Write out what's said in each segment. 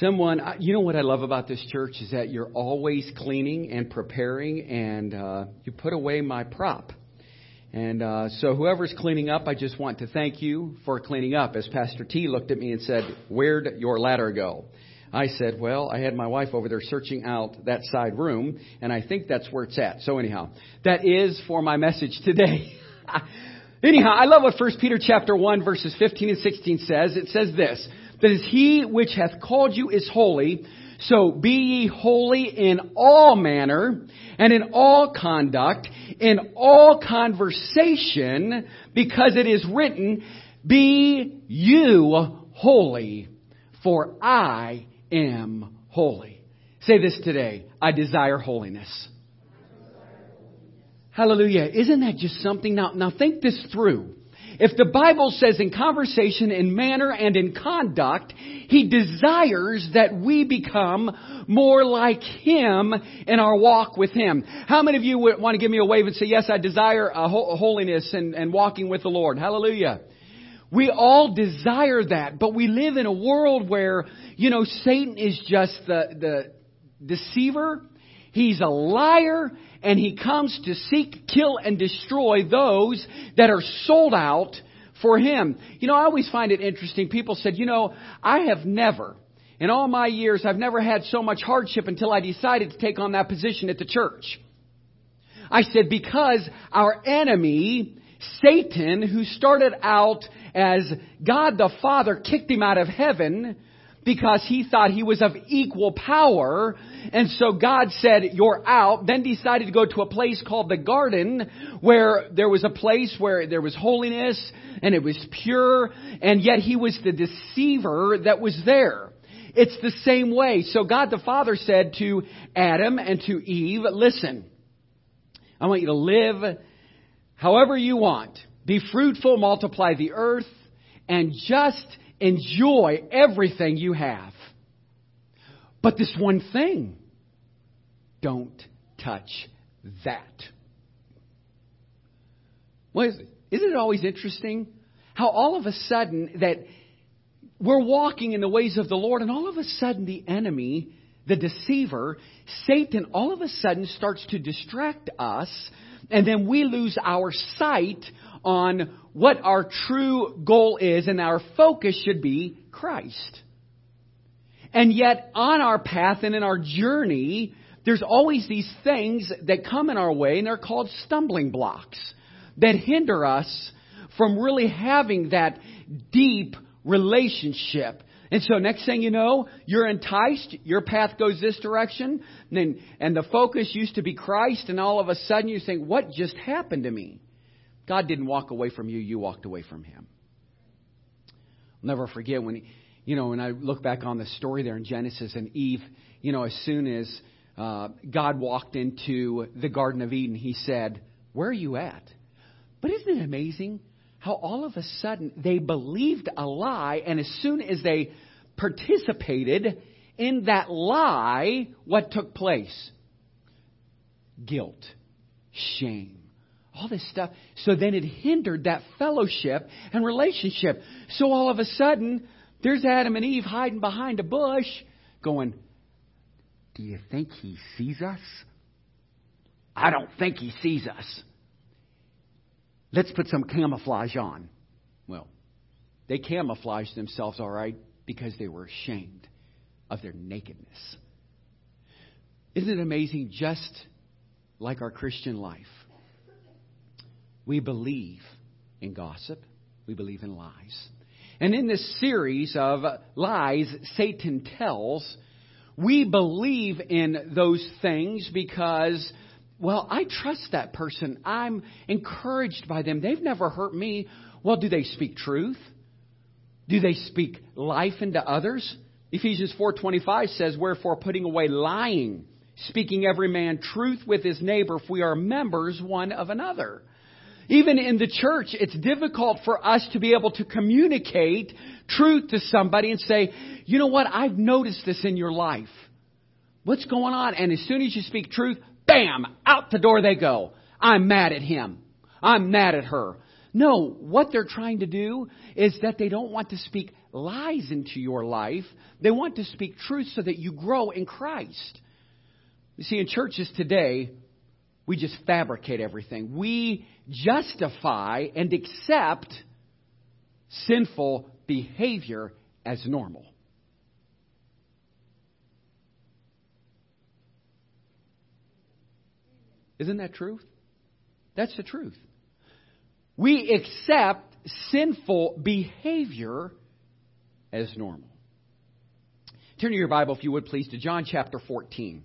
Someone, you know what I love about this church is that you're always cleaning and preparing, and uh, you put away my prop. And uh, so, whoever's cleaning up, I just want to thank you for cleaning up. As Pastor T looked at me and said, Where'd your ladder go? I said, Well, I had my wife over there searching out that side room, and I think that's where it's at. So, anyhow, that is for my message today. anyhow, I love what 1 Peter chapter 1, verses 15 and 16 says. It says this that is he which hath called you is holy. So be ye holy in all manner and in all conduct, in all conversation, because it is written, be you holy, for I am holy. Say this today. I desire holiness. Hallelujah. Isn't that just something? Now, now think this through. If the Bible says in conversation, in manner, and in conduct, He desires that we become more like Him in our walk with Him. How many of you want to give me a wave and say, yes, I desire holiness and, and walking with the Lord? Hallelujah. We all desire that, but we live in a world where, you know, Satan is just the, the deceiver. He's a liar and he comes to seek, kill, and destroy those that are sold out for him. You know, I always find it interesting. People said, you know, I have never, in all my years, I've never had so much hardship until I decided to take on that position at the church. I said, because our enemy, Satan, who started out as God the Father kicked him out of heaven, because he thought he was of equal power. And so God said, you're out. Then decided to go to a place called the garden where there was a place where there was holiness and it was pure. And yet he was the deceiver that was there. It's the same way. So God the Father said to Adam and to Eve, listen, I want you to live however you want. Be fruitful, multiply the earth, and just Enjoy everything you have. But this one thing, don't touch that. Well, isn't it always interesting how all of a sudden that we're walking in the ways of the Lord, and all of a sudden the enemy, the deceiver, Satan, all of a sudden starts to distract us, and then we lose our sight on what our true goal is, and our focus should be Christ. And yet, on our path and in our journey, there's always these things that come in our way, and they're called stumbling blocks that hinder us from really having that deep relationship. And so next thing you know, you're enticed, your path goes this direction, and, and the focus used to be Christ, and all of a sudden you think, what just happened to me? God didn't walk away from you, you walked away from him. I'll never forget when, he, you know, when I look back on the story there in Genesis and Eve, you know, as soon as uh, God walked into the Garden of Eden, he said, Where are you at? But isn't it amazing how all of a sudden they believed a lie, and as soon as they participated in that lie, what took place? Guilt, shame all this stuff. So then it hindered that fellowship and relationship. So all of a sudden, there's Adam and Eve hiding behind a bush going, Do you think he sees us? I don't think he sees us. Let's put some camouflage on. Well, they camouflaged themselves all right because they were ashamed of their nakedness. Isn't it amazing just like our Christian life? We believe in gossip. We believe in lies. And in this series of lies Satan tells, we believe in those things because, well, I trust that person. I'm encouraged by them. They've never hurt me. Well, do they speak truth? Do they speak life into others? Ephesians 4:25 says, "Wherefore putting away lying, speaking every man truth with his neighbor, if we are members one of another." Even in the church, it's difficult for us to be able to communicate truth to somebody and say, you know what, I've noticed this in your life. What's going on? And as soon as you speak truth, bam, out the door they go. I'm mad at him. I'm mad at her. No, what they're trying to do is that they don't want to speak lies into your life. They want to speak truth so that you grow in Christ. You see, in churches today, we just fabricate everything. We justify and accept sinful behavior as normal. Isn't that truth? That's the truth. We accept sinful behavior as normal. Turn to your Bible, if you would please, to John chapter 14.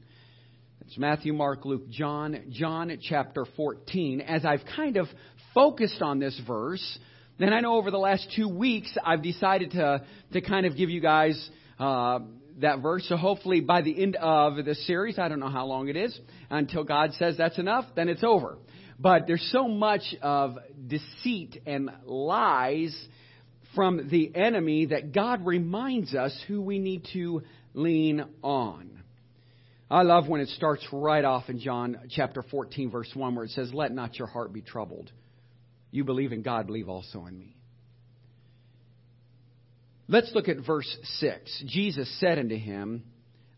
It's Matthew, Mark, Luke, John, John chapter 14. As I've kind of focused on this verse, then I know over the last two weeks I've decided to, to kind of give you guys uh, that verse. So hopefully by the end of the series, I don't know how long it is, until God says that's enough, then it's over. But there's so much of deceit and lies from the enemy that God reminds us who we need to lean on. I love when it starts right off in John chapter 14, verse 1, where it says, Let not your heart be troubled. You believe in God, believe also in me. Let's look at verse 6. Jesus said unto him,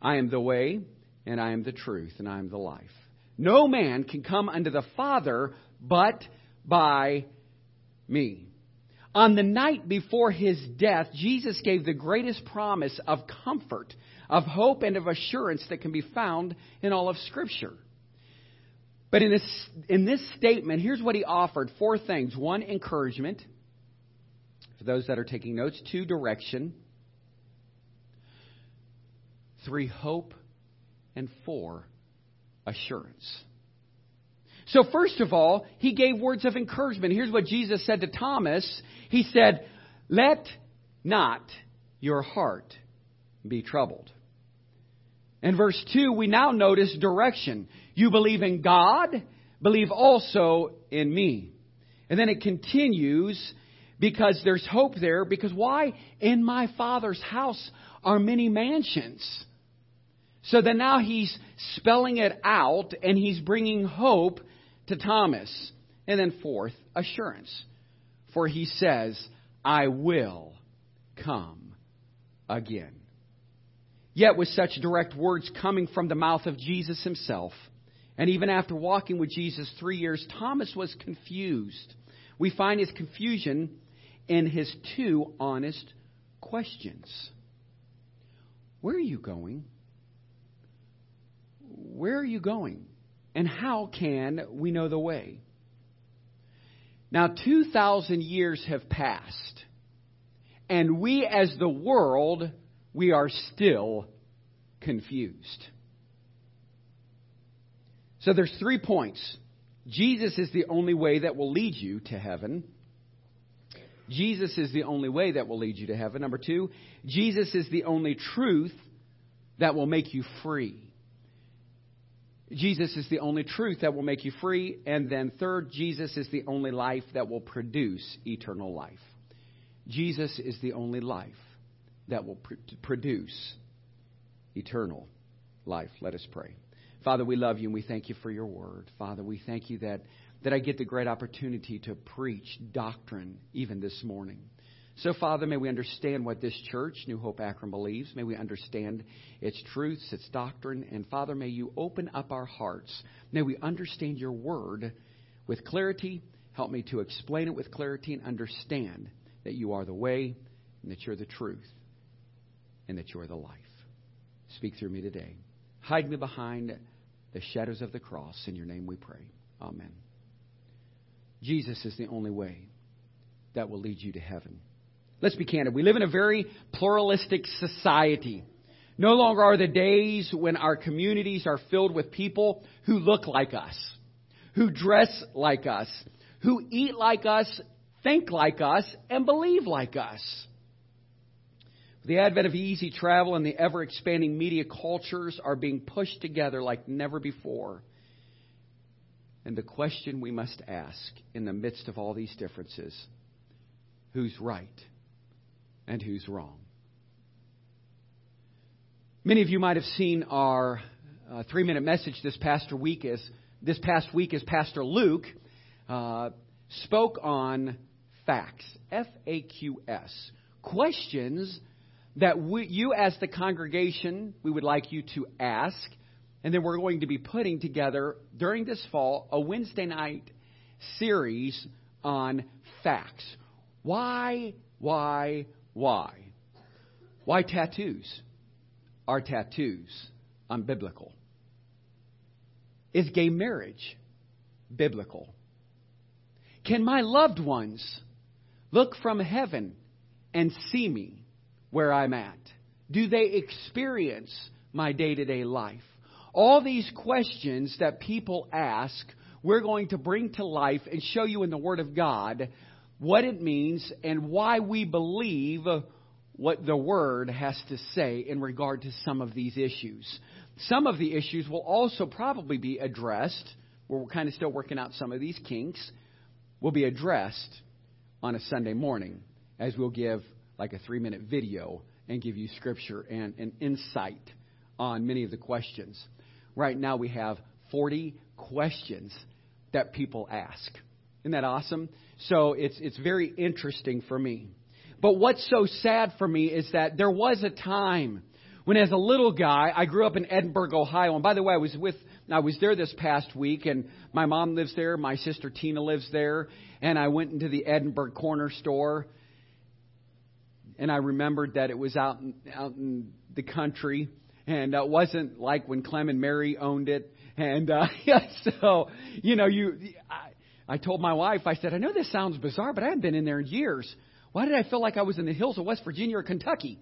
I am the way, and I am the truth, and I am the life. No man can come unto the Father but by me. On the night before his death, Jesus gave the greatest promise of comfort, of hope, and of assurance that can be found in all of Scripture. But in this, in this statement, here's what he offered four things one, encouragement. For those that are taking notes, two, direction. Three, hope. And four, assurance. So, first of all, he gave words of encouragement. Here's what Jesus said to Thomas He said, Let not your heart be troubled. In verse 2, we now notice direction. You believe in God, believe also in me. And then it continues because there's hope there. Because why? In my Father's house are many mansions. So then now he's spelling it out and he's bringing hope to Thomas. And then fourth, assurance. For he says, I will come again. Yet with such direct words coming from the mouth of Jesus himself, and even after walking with Jesus three years, Thomas was confused. We find his confusion in his two honest questions Where are you going? Where are you going? And how can we know the way? Now, 2,000 years have passed, and we as the world, we are still confused. So there's three points. Jesus is the only way that will lead you to heaven. Jesus is the only way that will lead you to heaven. Number two, Jesus is the only truth that will make you free. Jesus is the only truth that will make you free. And then, third, Jesus is the only life that will produce eternal life. Jesus is the only life that will pr- produce eternal life. Let us pray. Father, we love you and we thank you for your word. Father, we thank you that that I get the great opportunity to preach doctrine even this morning. So, Father, may we understand what this church, New Hope Akron, believes. May we understand its truths, its doctrine. And, Father, may you open up our hearts. May we understand your word with clarity. Help me to explain it with clarity and understand that you are the way and that you're the truth and that you're the life. Speak through me today. Hide me behind the shadows of the cross. In your name we pray. Amen. Jesus is the only way that will lead you to heaven. Let's be candid. We live in a very pluralistic society. No longer are the days when our communities are filled with people who look like us, who dress like us, who eat like us, think like us, and believe like us. The advent of easy travel and the ever expanding media cultures are being pushed together like never before. And the question we must ask in the midst of all these differences who's right and who's wrong? Many of you might have seen our uh, three minute message this past week as this past week as Pastor Luke uh, spoke on facts, F A Q S, questions that we, you, as the congregation, we would like you to ask. And then we're going to be putting together during this fall a Wednesday night series on facts. Why, why, why? Why tattoos? Are tattoos unbiblical? Is gay marriage biblical? Can my loved ones look from heaven and see me where I'm at? Do they experience my day to day life? All these questions that people ask, we're going to bring to life and show you in the Word of God what it means and why we believe what the Word has to say in regard to some of these issues. Some of the issues will also probably be addressed. We're kind of still working out some of these kinks. Will be addressed on a Sunday morning as we'll give like a three minute video and give you scripture and an insight on many of the questions. Right now we have 40 questions that people ask. Isn't that awesome? So it's, it's very interesting for me. But what's so sad for me is that there was a time when as a little guy, I grew up in Edinburg, Ohio. And by the way, I was with, I was there this past week and my mom lives there. My sister Tina lives there. And I went into the Edinburg corner store and I remembered that it was out in, out in the country and it wasn't like when Clem and Mary owned it. And uh, so, you know, you, I, I told my wife, I said, I know this sounds bizarre, but I haven't been in there in years. Why did I feel like I was in the hills of West Virginia or Kentucky?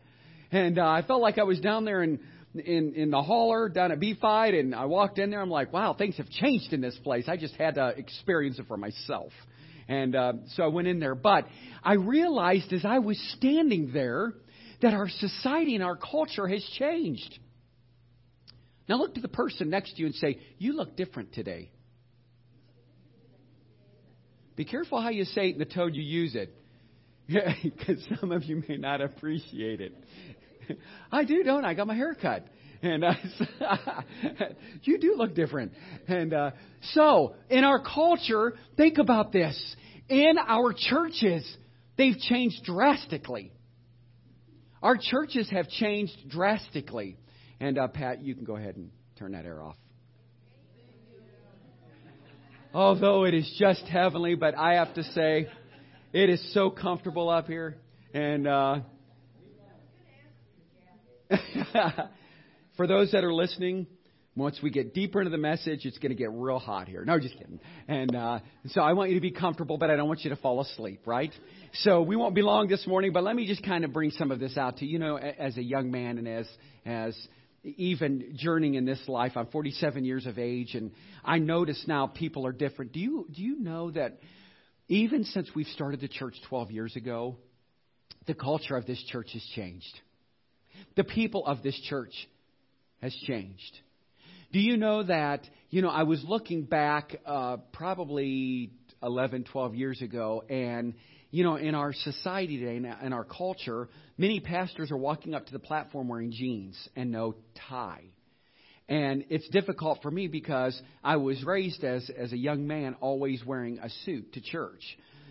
And uh, I felt like I was down there in in in the hauler down at B Fight, and I walked in there. I'm like, wow, things have changed in this place. I just had to experience it for myself. And uh, so I went in there. But I realized as I was standing there that our society and our culture has changed. Now look to the person next to you and say, You look different today. Be careful how you say it and the tone you use it because some of you may not appreciate it. I do, don't I? I got my hair cut. And uh, you do look different. And uh, so, in our culture, think about this. In our churches, they've changed drastically. Our churches have changed drastically. And uh, Pat, you can go ahead and turn that air off. Although it is just heavenly, but I have to say, it is so comfortable up here. And uh, for those that are listening, once we get deeper into the message, it's going to get real hot here. No, just kidding. And uh, so I want you to be comfortable, but I don't want you to fall asleep, right? So we won't be long this morning, but let me just kind of bring some of this out to you. You know, as a young man and as as even journeying in this life, I'm 47 years of age, and I notice now people are different. Do you do you know that? even since we've started the church 12 years ago, the culture of this church has changed. The people of this church has changed. Do you know that, you know, I was looking back uh, probably 11, 12 years ago, and, you know, in our society today, in our culture, many pastors are walking up to the platform wearing jeans and no tie. And it's difficult for me because I was raised as, as a young man always wearing a suit to church.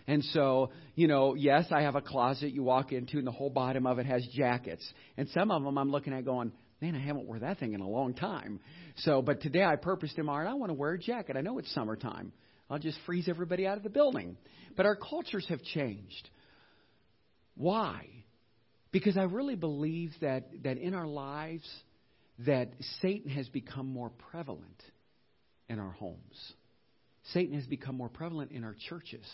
And so, you know, yes, I have a closet you walk into, and the whole bottom of it has jackets. And some of them I'm looking at going, man, I haven't worn that thing in a long time. So, but today I purposed in my heart, I want to wear a jacket. I know it's summertime. I'll just freeze everybody out of the building. But our cultures have changed. Why? Because I really believe that, that in our lives, that Satan has become more prevalent in our homes. Satan has become more prevalent in our churches.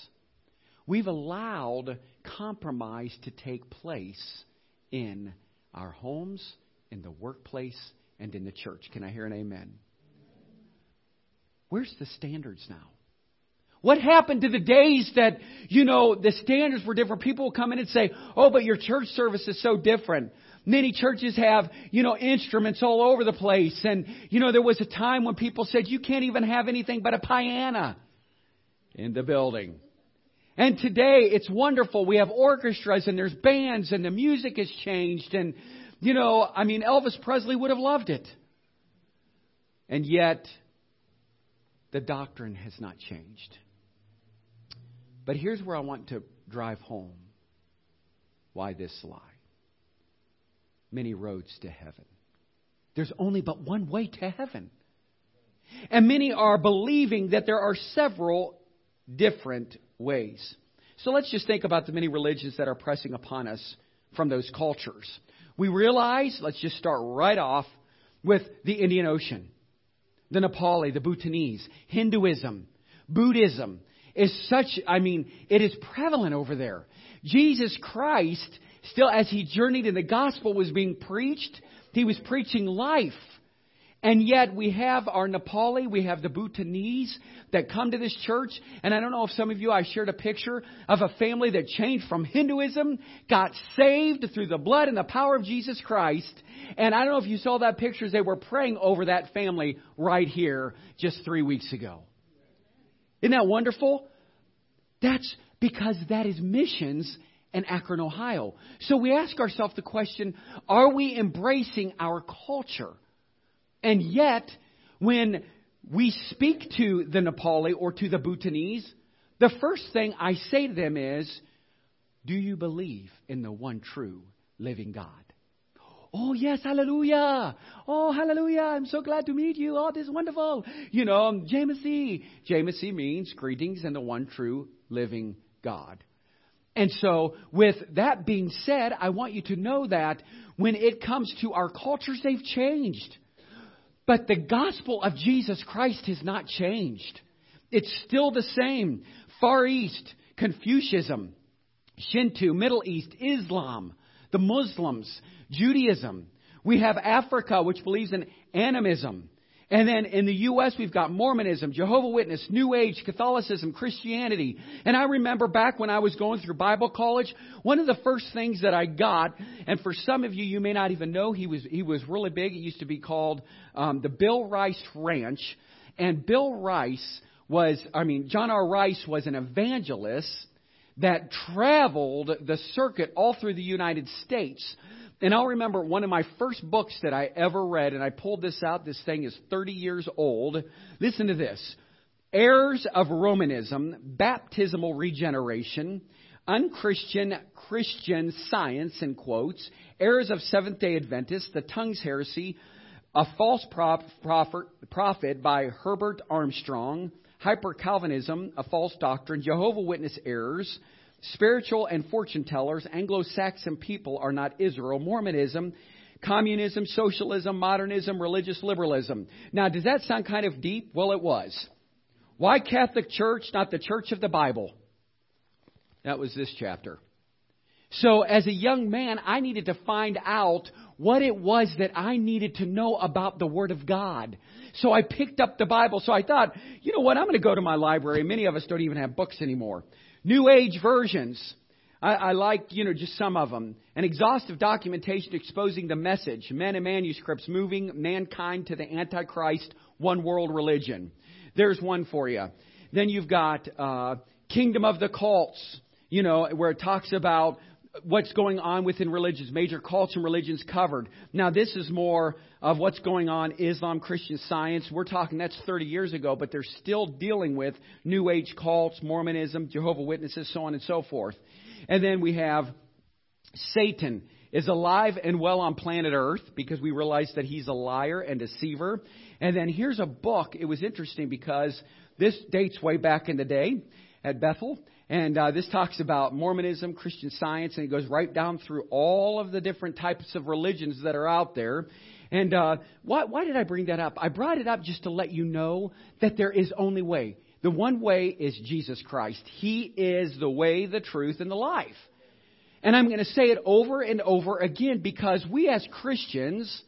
We've allowed compromise to take place in our homes, in the workplace, and in the church. Can I hear an amen? Where's the standards now? What happened to the days that, you know, the standards were different? People will come in and say, oh, but your church service is so different. Many churches have, you know, instruments all over the place. And, you know, there was a time when people said, you can't even have anything but a piano in the building. And today it's wonderful. We have orchestras and there's bands and the music has changed. And, you know, I mean, Elvis Presley would have loved it. And yet, the doctrine has not changed. But here's where I want to drive home why this lie. Many roads to heaven. There's only but one way to heaven. And many are believing that there are several different ways. So let's just think about the many religions that are pressing upon us from those cultures. We realize, let's just start right off with the Indian Ocean, the Nepali, the Bhutanese, Hinduism, Buddhism is such, I mean, it is prevalent over there. Jesus Christ, still as he journeyed and the gospel was being preached, he was preaching life. And yet we have our Nepali, we have the Bhutanese that come to this church. And I don't know if some of you, I shared a picture of a family that changed from Hinduism, got saved through the blood and the power of Jesus Christ. And I don't know if you saw that picture, they were praying over that family right here just three weeks ago. Isn't that wonderful? That's because that is missions in Akron, Ohio. So we ask ourselves the question are we embracing our culture? And yet, when we speak to the Nepali or to the Bhutanese, the first thing I say to them is, Do you believe in the one true living God? Oh, yes, hallelujah. Oh, hallelujah. I'm so glad to meet you. Oh, this is wonderful. You know, um, Jaimasih. Jaimasih means greetings and the one true living God. And so, with that being said, I want you to know that when it comes to our cultures, they've changed. But the gospel of Jesus Christ has not changed. It's still the same. Far East, Confucianism, Shinto, Middle East, Islam, the Muslims, Judaism. We have Africa, which believes in animism. And then in the U.S., we've got Mormonism, Jehovah Witness, New Age, Catholicism, Christianity. And I remember back when I was going through Bible college, one of the first things that I got, and for some of you, you may not even know, he was he was really big. It used to be called um, the Bill Rice Ranch, and Bill Rice was, I mean, John R. Rice was an evangelist that traveled the circuit all through the United States and I'll remember one of my first books that I ever read, and I pulled this out. This thing is 30 years old. Listen to this Errors of Romanism, Baptismal Regeneration, Unchristian Christian Science, in quotes, Errors of Seventh day Adventists, The Tongues Heresy, A False Prophet by Herbert Armstrong, Hyper Calvinism, A False Doctrine, Jehovah Witness Errors, Spiritual and fortune tellers, Anglo Saxon people are not Israel. Mormonism, communism, socialism, modernism, religious liberalism. Now, does that sound kind of deep? Well, it was. Why Catholic Church, not the Church of the Bible? That was this chapter. So, as a young man, I needed to find out what it was that I needed to know about the Word of God. So I picked up the Bible. So I thought, you know what, I'm going to go to my library. Many of us don't even have books anymore. New Age versions. I, I like, you know, just some of them. An exhaustive documentation exposing the message, men and manuscripts moving mankind to the Antichrist one world religion. There's one for you. Then you've got uh, Kingdom of the Cults, you know, where it talks about what's going on within religions, major cults and religions covered. Now, this is more of what's going on Islam, Christian science. We're talking that's 30 years ago, but they're still dealing with New Age cults, Mormonism, Jehovah Witnesses, so on and so forth. And then we have Satan is alive and well on planet Earth because we realize that he's a liar and deceiver. And then here's a book. It was interesting because this dates way back in the day at Bethel. And uh, this talks about Mormonism, Christian science, and it goes right down through all of the different types of religions that are out there. And uh, why, why did I bring that up? I brought it up just to let you know that there is only way. The one way is Jesus Christ. He is the way, the truth, and the life. And I'm going to say it over and over again because we as Christians,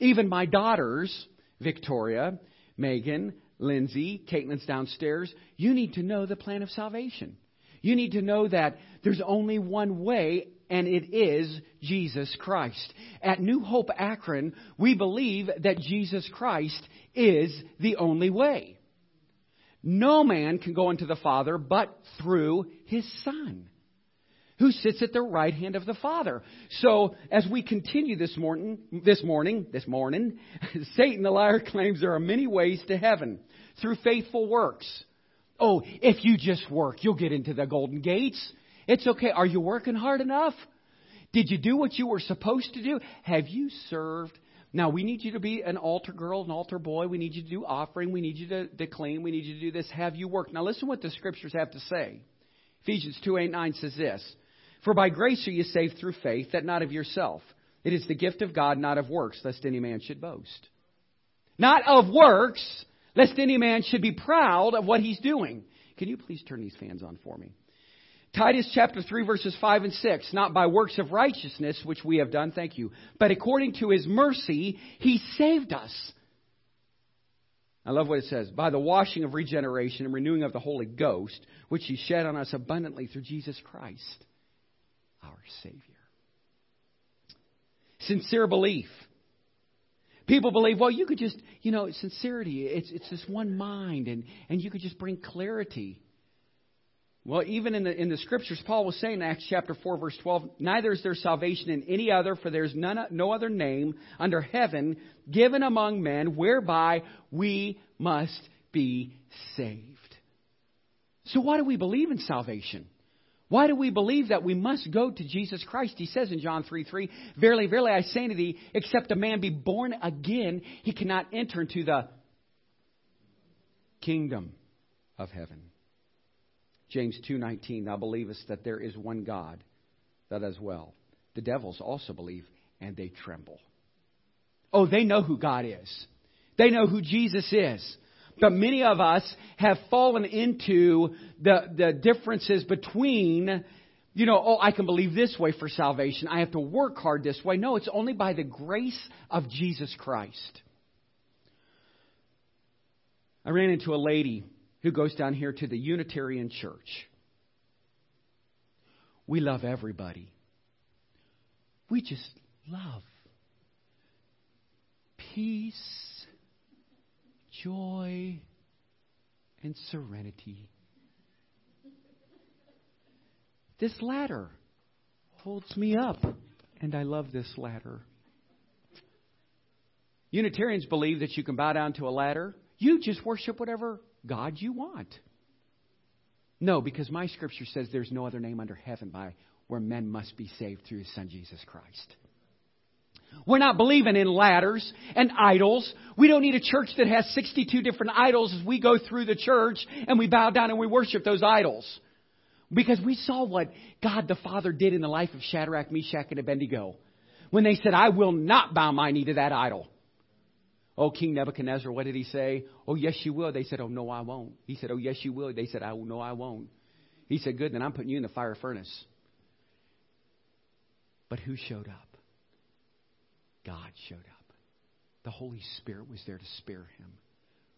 even my daughters, Victoria, Megan, Lindsay, Caitlin's downstairs, you need to know the plan of salvation. You need to know that there's only one way, and it is Jesus Christ. At New Hope Akron, we believe that Jesus Christ is the only way. No man can go into the Father but through his Son, who sits at the right hand of the Father. So, as we continue this morning, this morning, this morning, Satan the liar claims there are many ways to heaven through faithful works Oh, if you just work, you'll get into the golden gates. It's okay. Are you working hard enough? Did you do what you were supposed to do? Have you served? Now, we need you to be an altar girl, an altar boy. We need you to do offering. We need you to, clean. We need you to do this. Have you worked? Now, listen what the scriptures have to say. Ephesians 2 8 9 says this For by grace are you saved through faith, that not of yourself. It is the gift of God, not of works, lest any man should boast. Not of works, lest any man should be proud of what he's doing. Can you please turn these fans on for me? Titus chapter 3 verses 5 and 6. Not by works of righteousness, which we have done, thank you, but according to his mercy, he saved us. I love what it says. By the washing of regeneration and renewing of the Holy Ghost, which he shed on us abundantly through Jesus Christ, our Savior. Sincere belief. People believe, well, you could just, you know, sincerity, it's, it's this one mind, and, and you could just bring clarity. Well, even in the, in the scriptures, Paul was saying in Acts chapter 4, verse 12, neither is there salvation in any other, for there is none, no other name under heaven given among men whereby we must be saved. So why do we believe in salvation? Why do we believe that we must go to Jesus Christ? He says in John 3 3, Verily, verily, I say unto thee, except a man be born again, he cannot enter into the kingdom of heaven. James 2:19 Thou believest that there is one God that as well the devils also believe and they tremble. Oh, they know who God is. They know who Jesus is. But many of us have fallen into the, the differences between, you know, oh, I can believe this way for salvation. I have to work hard this way. No, it's only by the grace of Jesus Christ. I ran into a lady who goes down here to the Unitarian Church. We love everybody. We just love peace joy and serenity. This ladder holds me up, and I love this ladder. Unitarians believe that you can bow down to a ladder. You just worship whatever God you want. No, because my scripture says there's no other name under heaven by where men must be saved through his son Jesus Christ. We're not believing in ladders and idols. We don't need a church that has 62 different idols as we go through the church and we bow down and we worship those idols. Because we saw what God the Father did in the life of Shadrach, Meshach, and Abednego. When they said, I will not bow my knee to that idol. Oh, King Nebuchadnezzar, what did he say? Oh, yes, you will. They said, Oh, no, I won't. He said, Oh, yes, you will. They said, Oh, no, I won't. He said, Good, then I'm putting you in the fire furnace. But who showed up? God showed up. The Holy Spirit was there to spare him.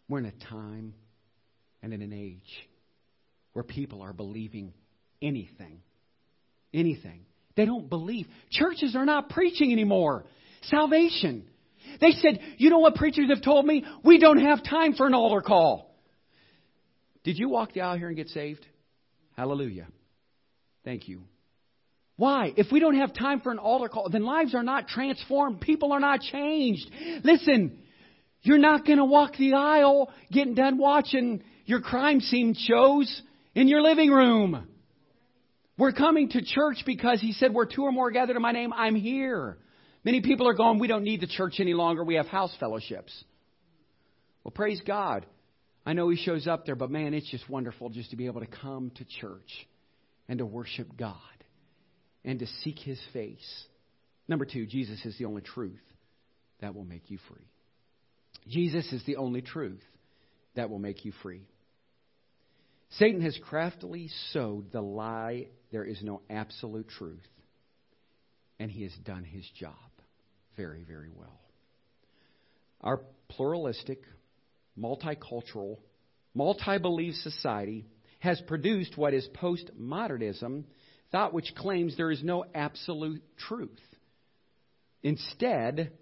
We're in a time and in an age where people are believing anything. Anything. They don't believe. Churches are not preaching anymore. Salvation. They said, you know what preachers have told me? We don't have time for an altar call. Did you walk the aisle here and get saved? Hallelujah. Thank you. Why? If we don't have time for an altar call, then lives are not transformed. People are not changed. Listen, you're not going to walk the aisle getting done watching your crime scene shows in your living room. We're coming to church because he said, Where two or more gathered in my name, I'm here. Many people are going, We don't need the church any longer. We have house fellowships. Well, praise God. I know he shows up there, but man, it's just wonderful just to be able to come to church and to worship God and to seek his face. Number two, Jesus is the only truth that will make you free. Jesus is the only truth that will make you free. Satan has craftily sowed the lie there is no absolute truth, and he has done his job very, very well. Our pluralistic, multicultural, multi belief society has produced what is postmodernism thought which claims there is no absolute truth. Instead,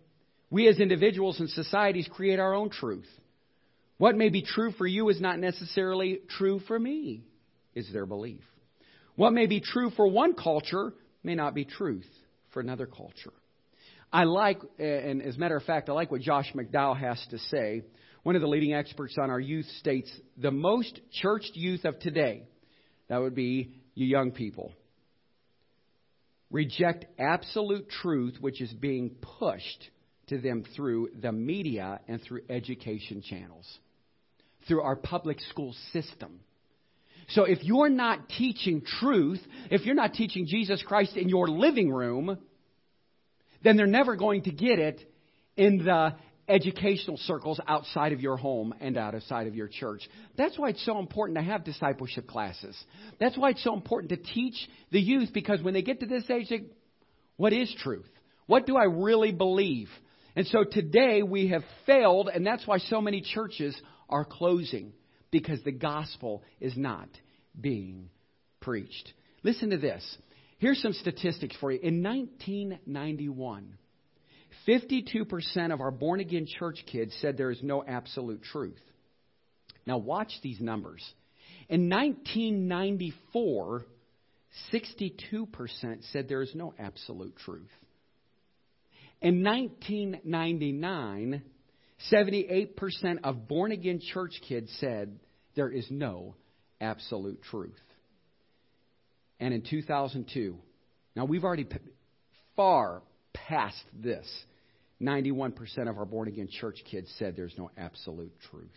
we as individuals and societies create our own truth. What may be true for you is not necessarily true for me, is their belief. What may be true for one culture may not be truth for another culture. I like, and as a matter of fact, I like what Josh McDowell has to say One of the leading experts on our youth states the most churched youth of today, that would be you young people, reject absolute truth which is being pushed to them through the media and through education channels, through our public school system. So if you're not teaching truth, if you're not teaching Jesus Christ in your living room, then they're never going to get it in the educational circles outside of your home and outside of your church. That's why it's so important to have discipleship classes. That's why it's so important to teach the youth because when they get to this age, they, what is truth? What do I really believe? And so today we have failed, and that's why so many churches are closing because the gospel is not being preached. Listen to this. Here's some statistics for you. In 1991, 52% of our born again church kids said there is no absolute truth. Now, watch these numbers. In 1994, 62% said there is no absolute truth. In 1999, 78% of born again church kids said there is no absolute truth. And in 2002, now we've already far past this. 91% of our born again church kids said there's no absolute truth.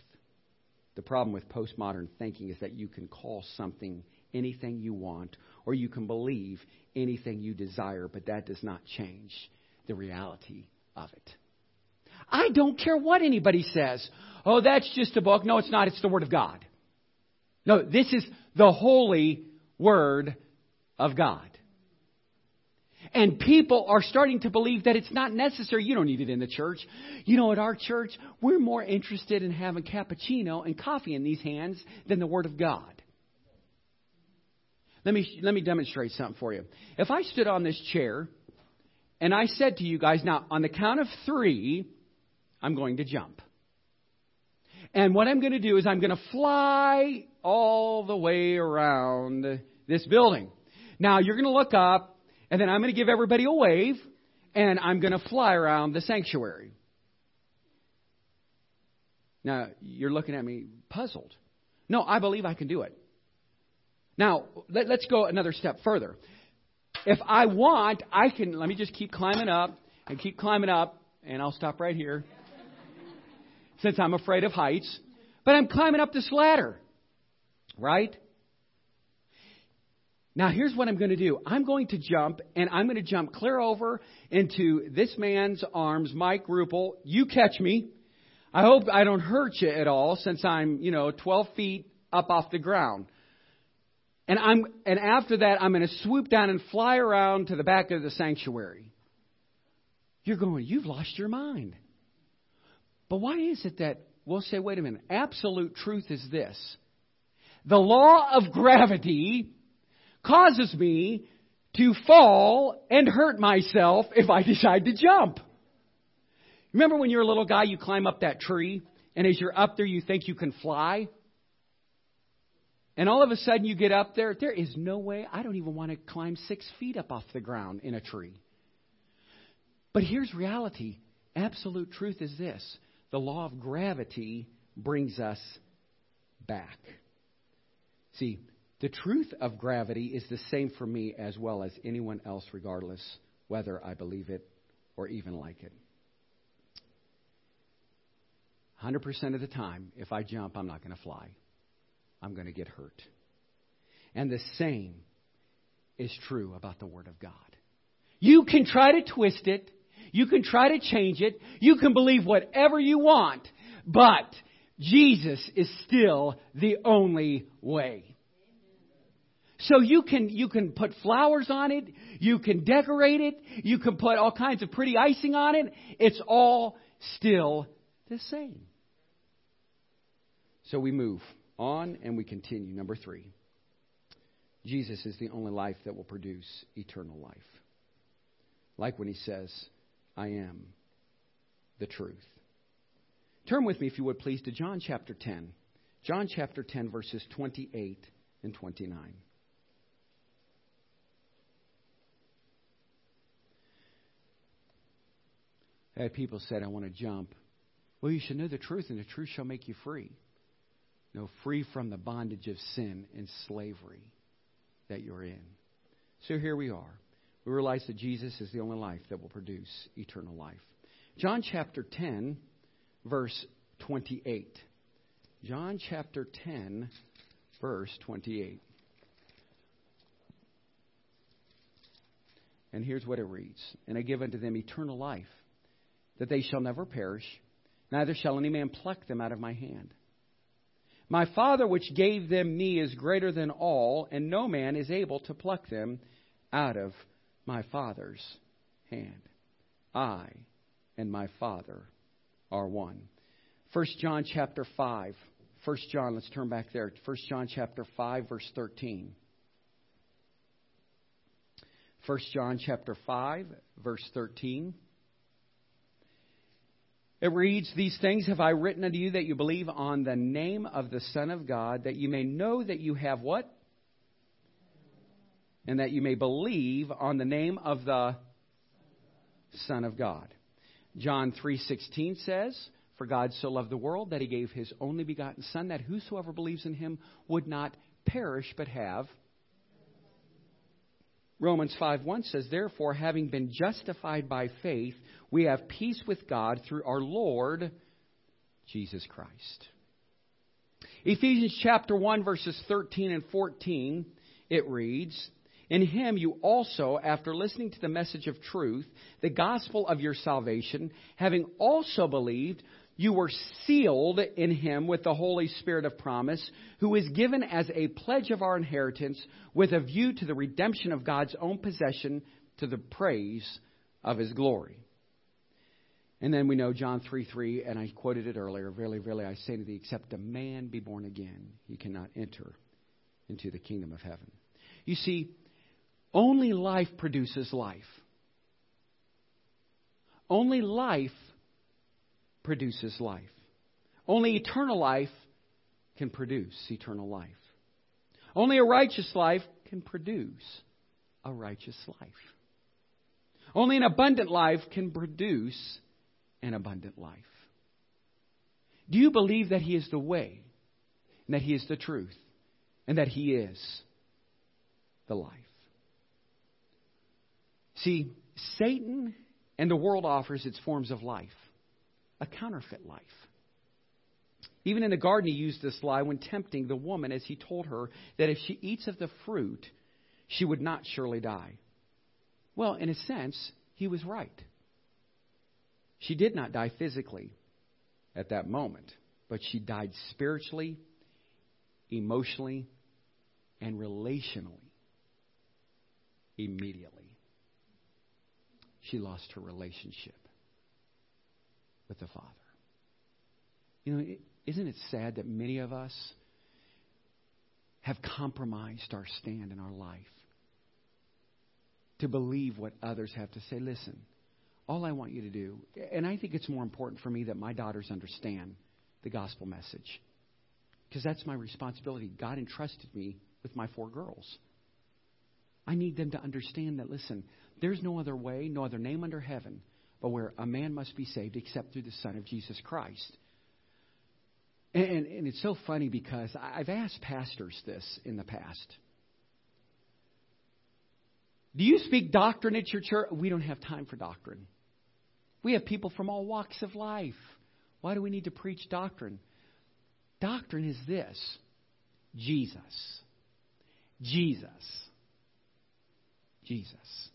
The problem with postmodern thinking is that you can call something anything you want or you can believe anything you desire, but that does not change the reality of it. I don't care what anybody says. Oh, that's just a book. No, it's not. It's the Word of God. No, this is the holy Word of God. And people are starting to believe that it's not necessary. You don't need it in the church. You know, at our church, we're more interested in having cappuccino and coffee in these hands than the Word of God. Let me, let me demonstrate something for you. If I stood on this chair and I said to you guys, now, on the count of three, I'm going to jump. And what I'm going to do is I'm going to fly all the way around this building. Now, you're going to look up, and then I'm going to give everybody a wave, and I'm going to fly around the sanctuary. Now, you're looking at me puzzled. No, I believe I can do it. Now, let, us go another step further. If I want, I can, let me just keep climbing up and keep climbing up, and I'll stop right here since I'm afraid of heights. But I'm climbing up this ladder, right? Now, here's what I'm going to do I'm going to jump, and I'm going to jump clear over into this man's arms, Mike Rupel. You catch me. I hope I don't hurt you at all since I'm, you know, 12 feet up off the ground. And I'm and after that I'm going to swoop down and fly around to the back of the sanctuary. You're going, you've lost your mind. But why is it that we'll say, wait a minute, absolute truth is this. The law of gravity causes me to fall and hurt myself if I decide to jump. Remember when you're a little guy, you climb up that tree, and as you're up there, you think you can fly? And all of a sudden you get up there, there is no way, I don't even want to climb six feet up off the ground in a tree. But here's reality absolute truth is this the law of gravity brings us back. See, the truth of gravity is the same for me as well as anyone else, regardless whether I believe it or even like it. 100% of the time, if I jump, I'm not going to fly. I'm going to get hurt. And the same is true about the Word of God. You can try to twist it, you can try to change it, you can believe whatever you want, but Jesus is still the only way. So you can you can put flowers on it, you can decorate it, you can put all kinds of pretty icing on it. It's all still the same. So we move on and we continue. Number three Jesus is the only life that will produce eternal life. Like when he says, I am the truth. Turn with me, if you would please, to John chapter 10. John chapter 10, verses 28 and 29. Had people said, I want to jump Well, you should know the truth, and the truth shall make you free. No, free from the bondage of sin and slavery that you're in. So here we are. We realize that Jesus is the only life that will produce eternal life. John chapter 10, verse 28. John chapter 10, verse 28. And here's what it reads And I give unto them eternal life, that they shall never perish, neither shall any man pluck them out of my hand. My Father which gave them me is greater than all, and no man is able to pluck them out of my Father's hand. I and my Father are one. 1 John chapter 5. 1 John, let's turn back there. 1 John chapter 5 verse 13. 1 John chapter 5 verse 13. It reads, These things have I written unto you that you believe on the name of the Son of God, that you may know that you have what? And that you may believe on the name of the Son of God. John 3:16 says, "For God so loved the world that he gave his only begotten son that whosoever believes in him would not perish but have Romans 5:1 says, "Therefore, having been justified by faith, we have peace with God through our Lord Jesus Christ." Ephesians chapter 1 verses 13 and 14, it reads, in him you also, after listening to the message of truth, the gospel of your salvation, having also believed, you were sealed in him with the Holy Spirit of promise, who is given as a pledge of our inheritance with a view to the redemption of God's own possession to the praise of his glory. And then we know John 3 3, and I quoted it earlier Verily, verily, I say to thee, except a man be born again, he cannot enter into the kingdom of heaven. You see, only life produces life. Only life produces life. Only eternal life can produce eternal life. Only a righteous life can produce a righteous life. Only an abundant life can produce an abundant life. Do you believe that He is the way, and that He is the truth, and that He is the life? See, Satan and the world offers its forms of life a counterfeit life. Even in the garden, he used this lie when tempting the woman as he told her that if she eats of the fruit, she would not surely die. Well, in a sense, he was right. She did not die physically at that moment, but she died spiritually, emotionally, and relationally immediately. She lost her relationship with the Father. You know, isn't it sad that many of us have compromised our stand in our life to believe what others have to say? Listen, all I want you to do, and I think it's more important for me that my daughters understand the gospel message because that's my responsibility. God entrusted me with my four girls. I need them to understand that, listen, there's no other way, no other name under heaven but where a man must be saved except through the Son of Jesus Christ. And, and, it's so funny because I've asked pastors this in the past. Do you speak doctrine at your church? We don't have time for doctrine. We have people from all walks of life. Why do we need to preach doctrine? Doctrine is this Jesus. Jesus. Jesus.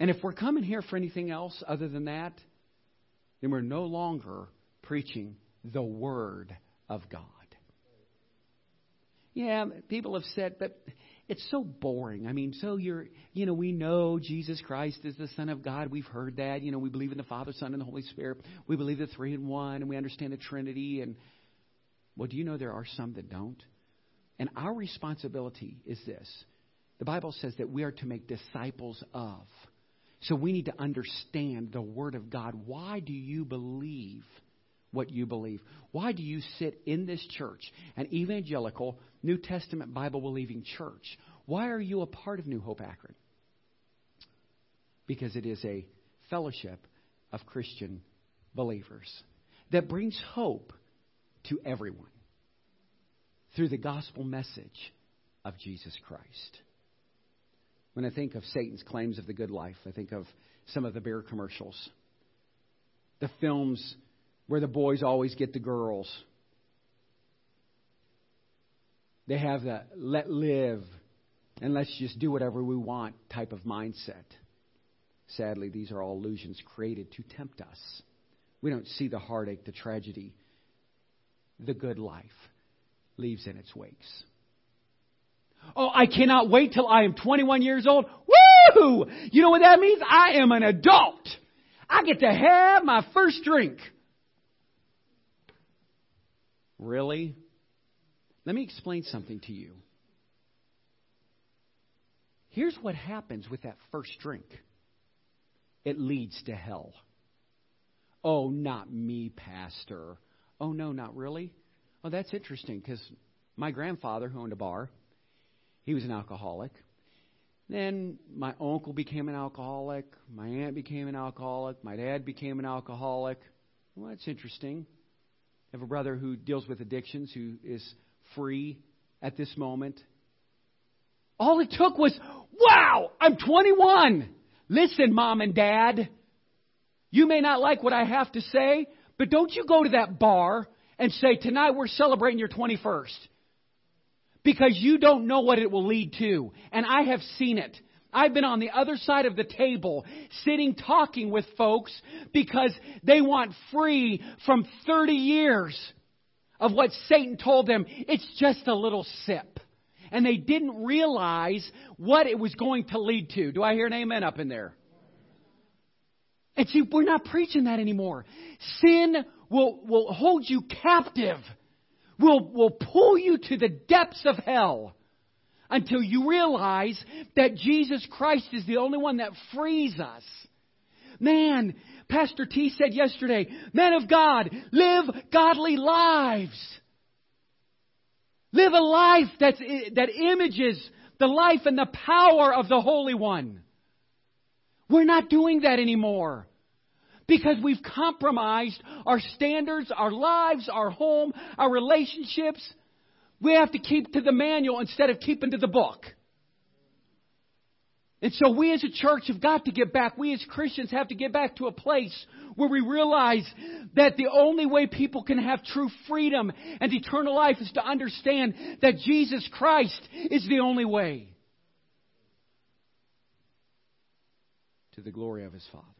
And if we're coming here for anything else other than that, then we're no longer preaching the Word of God. Yeah, people have said, but it's so boring. I mean, so you're, you know, we know Jesus Christ is the Son of God. We've heard that. You know, we believe in the Father, Son, and the Holy Spirit. We believe the three in one, and we understand the Trinity. And, well, do you know there are some that don't? And our responsibility is this the Bible says that we are to make disciples of. So we need to understand the Word of God. Why do you believe what you believe? Why do you sit in this church, an evangelical, New Testament, Bible believing church? Why are you a part of New Hope Akron? Because it is a fellowship of Christian believers. that brings hope to everyone through the gospel message of Jesus Christ. When I think of Satan's claims of the good life, I think of some of the beer commercials, the films where the boys always get the girls. They have the let live and let's just do whatever we want type of mindset. Sadly, these are all illusions created to tempt us. We don't see the heartache, the tragedy, the good life leaves in its wakes. Oh, I cannot wait till I am 21 years old. Woo! You know what that means? I am an adult. I get to have my first drink. Really? Let me explain something to you. Here's what happens with that first drink it leads to hell. Oh, not me, Pastor. Oh, no, not really. Oh, that's interesting because my grandfather, who owned a bar, he was an alcoholic. Then my uncle became an alcoholic. My aunt became an alcoholic. My dad became an alcoholic. Well, that's interesting. I have a brother who deals with addictions who is free at this moment. All it took was, wow, I'm 21. Listen, mom and dad, you may not like what I have to say, but don't you go to that bar and say, tonight we're celebrating your 21st because you don't know what it will lead to. And I have seen it. I've been on the other side of the table, sitting talking with folks because they want free from 30 years of what Satan told them. It's just a little sip. And they didn't realize what it was going to lead to. Do I hear an amen up in there? And see, we're not preaching that anymore. Sin will, will hold you captive will, will pull you to the depths of hell until you realize that Jesus Christ is the only one that frees us. Man, Pastor T said yesterday, men of God, live godly lives. Live a life that's, that images the life and the power of the Holy One. We're not doing that anymore because we've compromised our standards, our lives, our home, our relationships. We have to keep to the manual instead of keeping to the book. And so we as a church have got to get back, we as Christians have to get back to a place where we realize that the only way people can have true freedom and eternal life is to understand that Jesus Christ is the only way to the glory of his Father.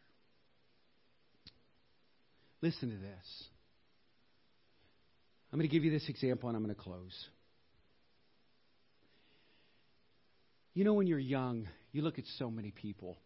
Listen to this. I'm going to give you this example and I'm going to close. You know, when you're young, you look at so many people.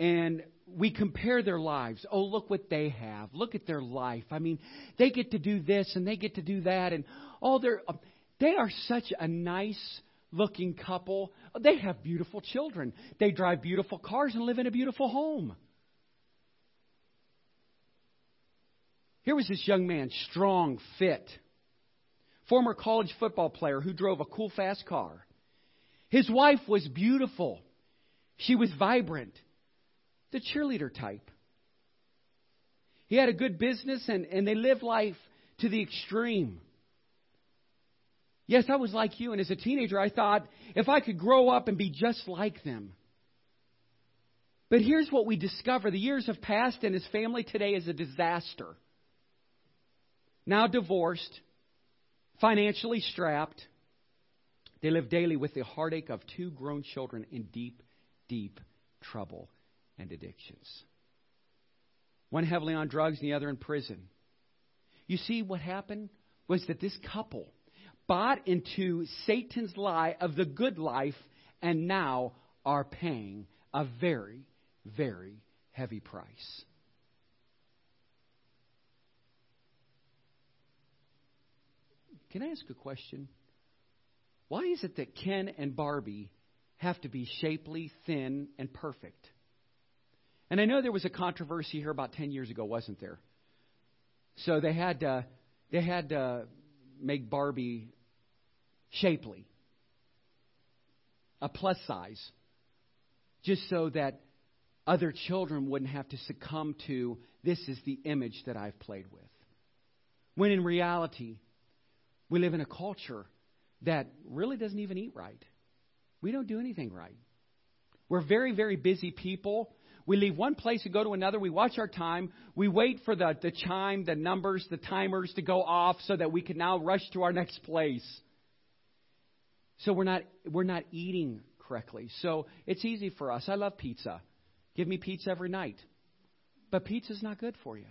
And we compare their lives. Oh, look what they have. Look at their life. I mean, they get to do this and they get to do that. And oh, they're, um, they are such a nice looking couple. They have beautiful children. They drive beautiful cars and live in a beautiful home. Here was this young man, strong, fit, former college football player who drove a cool, fast car. His wife was beautiful. She was vibrant, the cheerleader type. He had a good business and, and they lived life to the extreme. Yes, I was like you, and as a teenager, I thought if I could grow up and be just like them. But here's what we discover the years have passed, and his family today is a disaster now divorced, financially strapped. They live daily with the heartache of two grown children in deep, deep trouble and addictions. One heavily on drugs and the other in prison. You see, what happened was that this couple bought into Satan's lie of the good life and now are paying a very, very heavy price. Can I ask a question? Why is it that Ken and Barbie have to be shapely, thin, and perfect? And I know there was a controversy here about 10 years ago, wasn't there? So they had to, they had to make Barbie shapely, a plus size, just so that other children wouldn't have to succumb to this is the image that I've played with. When in reality, we live in a culture that really doesn't even eat right. We don't do anything right. We're very, very busy people. We leave one place and go to another. We watch our time. We wait for the, the chime, the numbers, the timers to go off so that we can now rush to our next place. So we're not, we're not eating correctly. So it's easy for us. I love pizza. Give me pizza every night. But pizza's not good for you.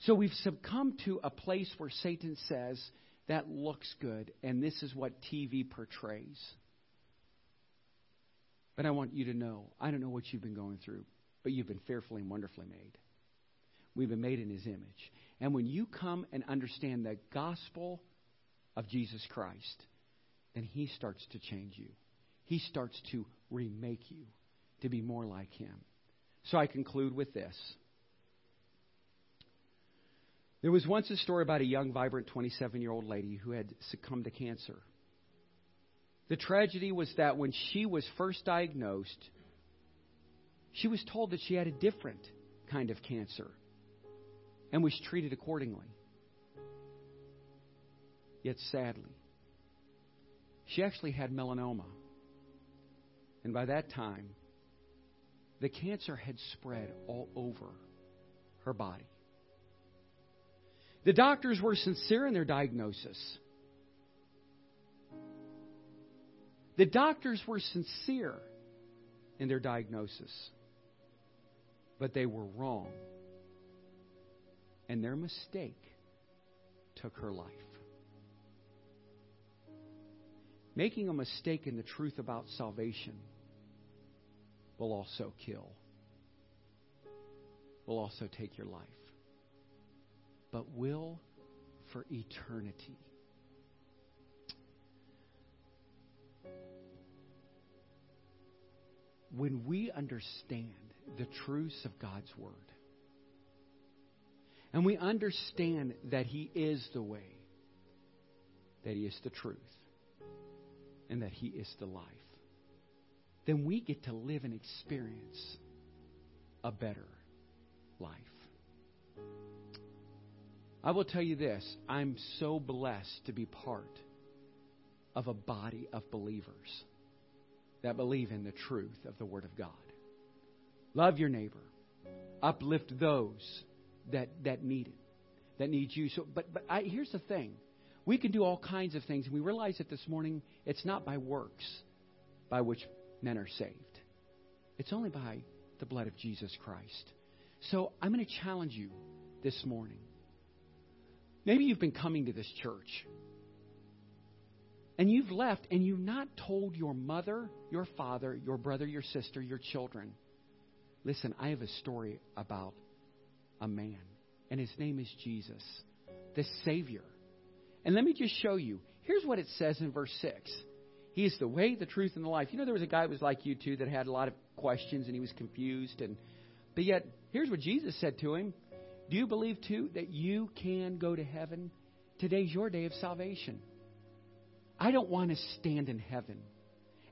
So we've succumbed to a place where Satan says, that looks good, and this is what TV portrays. But I want you to know I don't know what you've been going through, but you've been fearfully and wonderfully made. We've been made in His image. And when you come and understand the gospel of Jesus Christ, then He starts to change you. He starts to remake you to be more like Him. So I conclude with this. There was once a story about a young, vibrant 27 year old lady who had succumbed to cancer. The tragedy was that when she was first diagnosed, she was told that she had a different kind of cancer and was treated accordingly. Yet sadly, she actually had melanoma. And by that time, the cancer had spread all over her body. The doctors were sincere in their diagnosis. The doctors were sincere in their diagnosis, but they were wrong. And their mistake took her life. Making a mistake in the truth about salvation will also kill, will also take your life, but will for eternity. when we understand the truths of God's Word, and we understand that He is the way, that He is the truth, and that He is the life, then we get to live and experience a better life. I will tell you this I'm so blessed to be part of a body of believers that believe in the truth of the Word of God. Love your neighbor. Uplift those that, that need it, that need you. So, but but I, here's the thing. We can do all kinds of things, and we realize that this morning it's not by works by which men are saved. It's only by the blood of Jesus Christ. So I'm going to challenge you this morning. Maybe you've been coming to this church and you've left and you've not told your mother, your father, your brother, your sister, your children. Listen, I have a story about a man, and his name is Jesus, the Savior. And let me just show you. Here's what it says in verse 6. He is the way, the truth, and the life. You know, there was a guy who was like you too that had a lot of questions and he was confused. And but yet, here's what Jesus said to him: Do you believe too that you can go to heaven? Today's your day of salvation. I don't want to stand in heaven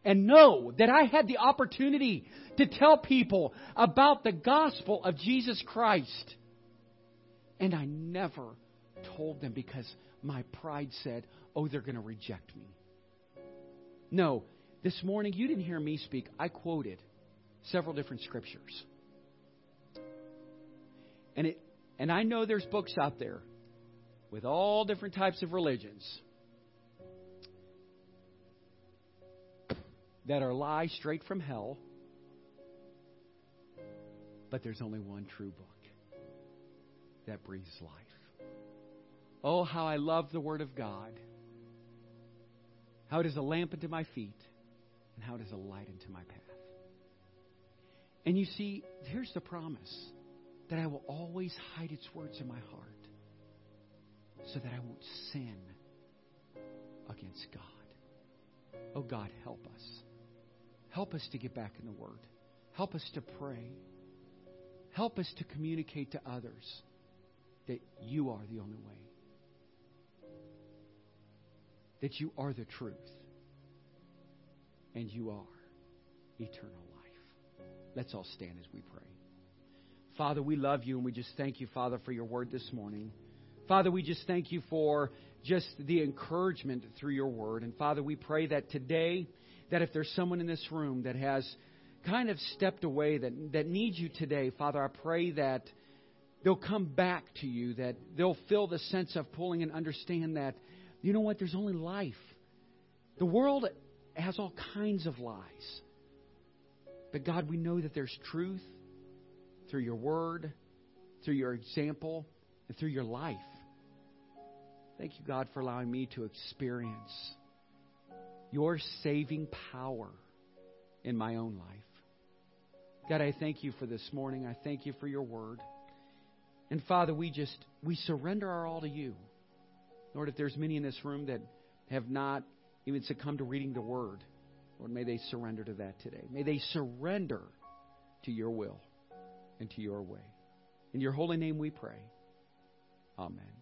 and know that I had the opportunity to tell people about the gospel of Jesus Christ. And I never told them because my pride said, oh, they're going to reject me. No, this morning you didn't hear me speak. I quoted several different scriptures. And it and I know there's books out there with all different types of religions. that are lies straight from hell, but there's only one true book that breathes life. Oh, how I love the Word of God. How it is a lamp unto my feet, and how it is a light unto my path. And you see, here's the promise that I will always hide its words in my heart so that I won't sin against God. Oh, God, help us. Help us to get back in the Word. Help us to pray. Help us to communicate to others that you are the only way, that you are the truth, and you are eternal life. Let's all stand as we pray. Father, we love you and we just thank you, Father, for your word this morning. Father, we just thank you for just the encouragement through your word. And Father, we pray that today, that if there's someone in this room that has kind of stepped away, that, that needs you today, Father, I pray that they'll come back to you, that they'll feel the sense of pulling and understand that, you know what, there's only life. The world has all kinds of lies. But God, we know that there's truth through your word, through your example, and through your life. Thank you, God, for allowing me to experience your saving power in my own life. God, I thank you for this morning. I thank you for your word. And Father, we just we surrender our all to you. Lord, if there's many in this room that have not even succumbed to reading the word, Lord, may they surrender to that today. May they surrender to your will and to your way. In your holy name we pray. Amen.